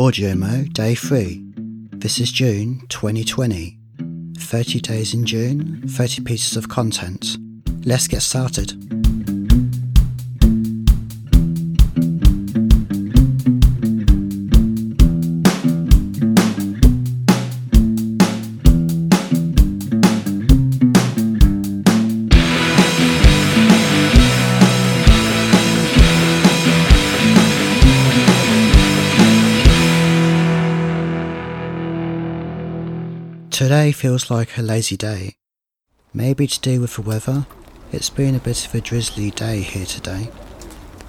Audio Day 3. This is June 2020. 30 days in June, 30 pieces of content. Let's get started. Today feels like a lazy day. Maybe to do with the weather. It's been a bit of a drizzly day here today.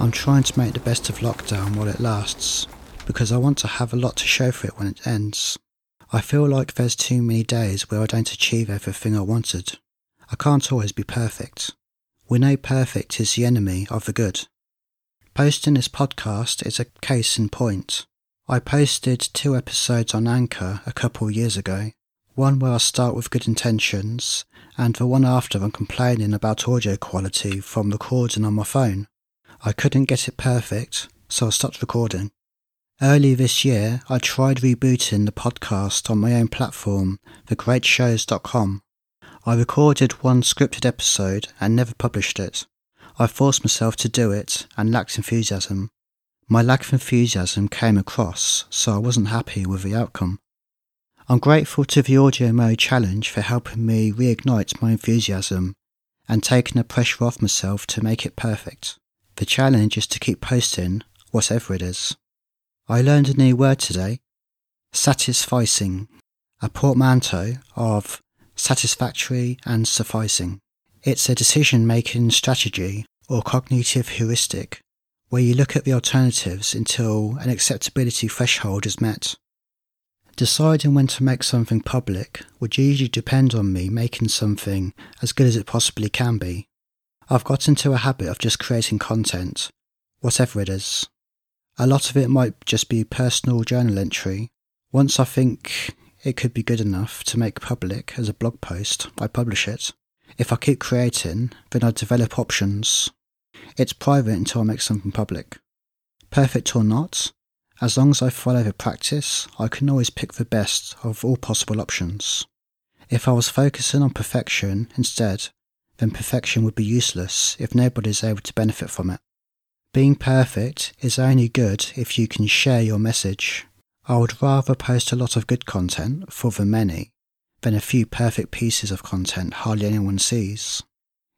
I'm trying to make the best of lockdown while it lasts, because I want to have a lot to show for it when it ends. I feel like there's too many days where I don't achieve everything I wanted. I can't always be perfect. We know perfect is the enemy of the good. Posting this podcast is a case in point. I posted two episodes on Anchor a couple years ago one where I start with good intentions, and the one after I'm complaining about audio quality from recording on my phone. I couldn't get it perfect, so I stopped recording. Early this year, I tried rebooting the podcast on my own platform, thegreatshows.com. I recorded one scripted episode and never published it. I forced myself to do it and lacked enthusiasm. My lack of enthusiasm came across, so I wasn't happy with the outcome. I'm grateful to the Audio Mo Challenge for helping me reignite my enthusiasm and taking the pressure off myself to make it perfect. The challenge is to keep posting, whatever it is. I learned a new word today satisficing, a portmanteau of satisfactory and sufficing. It's a decision making strategy or cognitive heuristic where you look at the alternatives until an acceptability threshold is met. Deciding when to make something public would usually depend on me making something as good as it possibly can be. I've got into a habit of just creating content, whatever it is. A lot of it might just be personal journal entry. Once I think it could be good enough to make public as a blog post, I publish it. If I keep creating, then I develop options. It's private until I make something public. Perfect or not, as long as I follow the practice, I can always pick the best of all possible options. If I was focusing on perfection instead, then perfection would be useless if nobody is able to benefit from it. Being perfect is only good if you can share your message. I would rather post a lot of good content for the many than a few perfect pieces of content hardly anyone sees.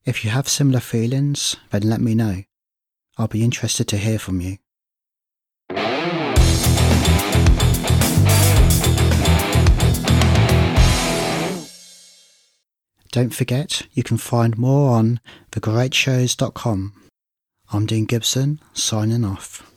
If you have similar feelings, then let me know. I'll be interested to hear from you. Don't forget, you can find more on thegreatshows.com. I'm Dean Gibson, signing off.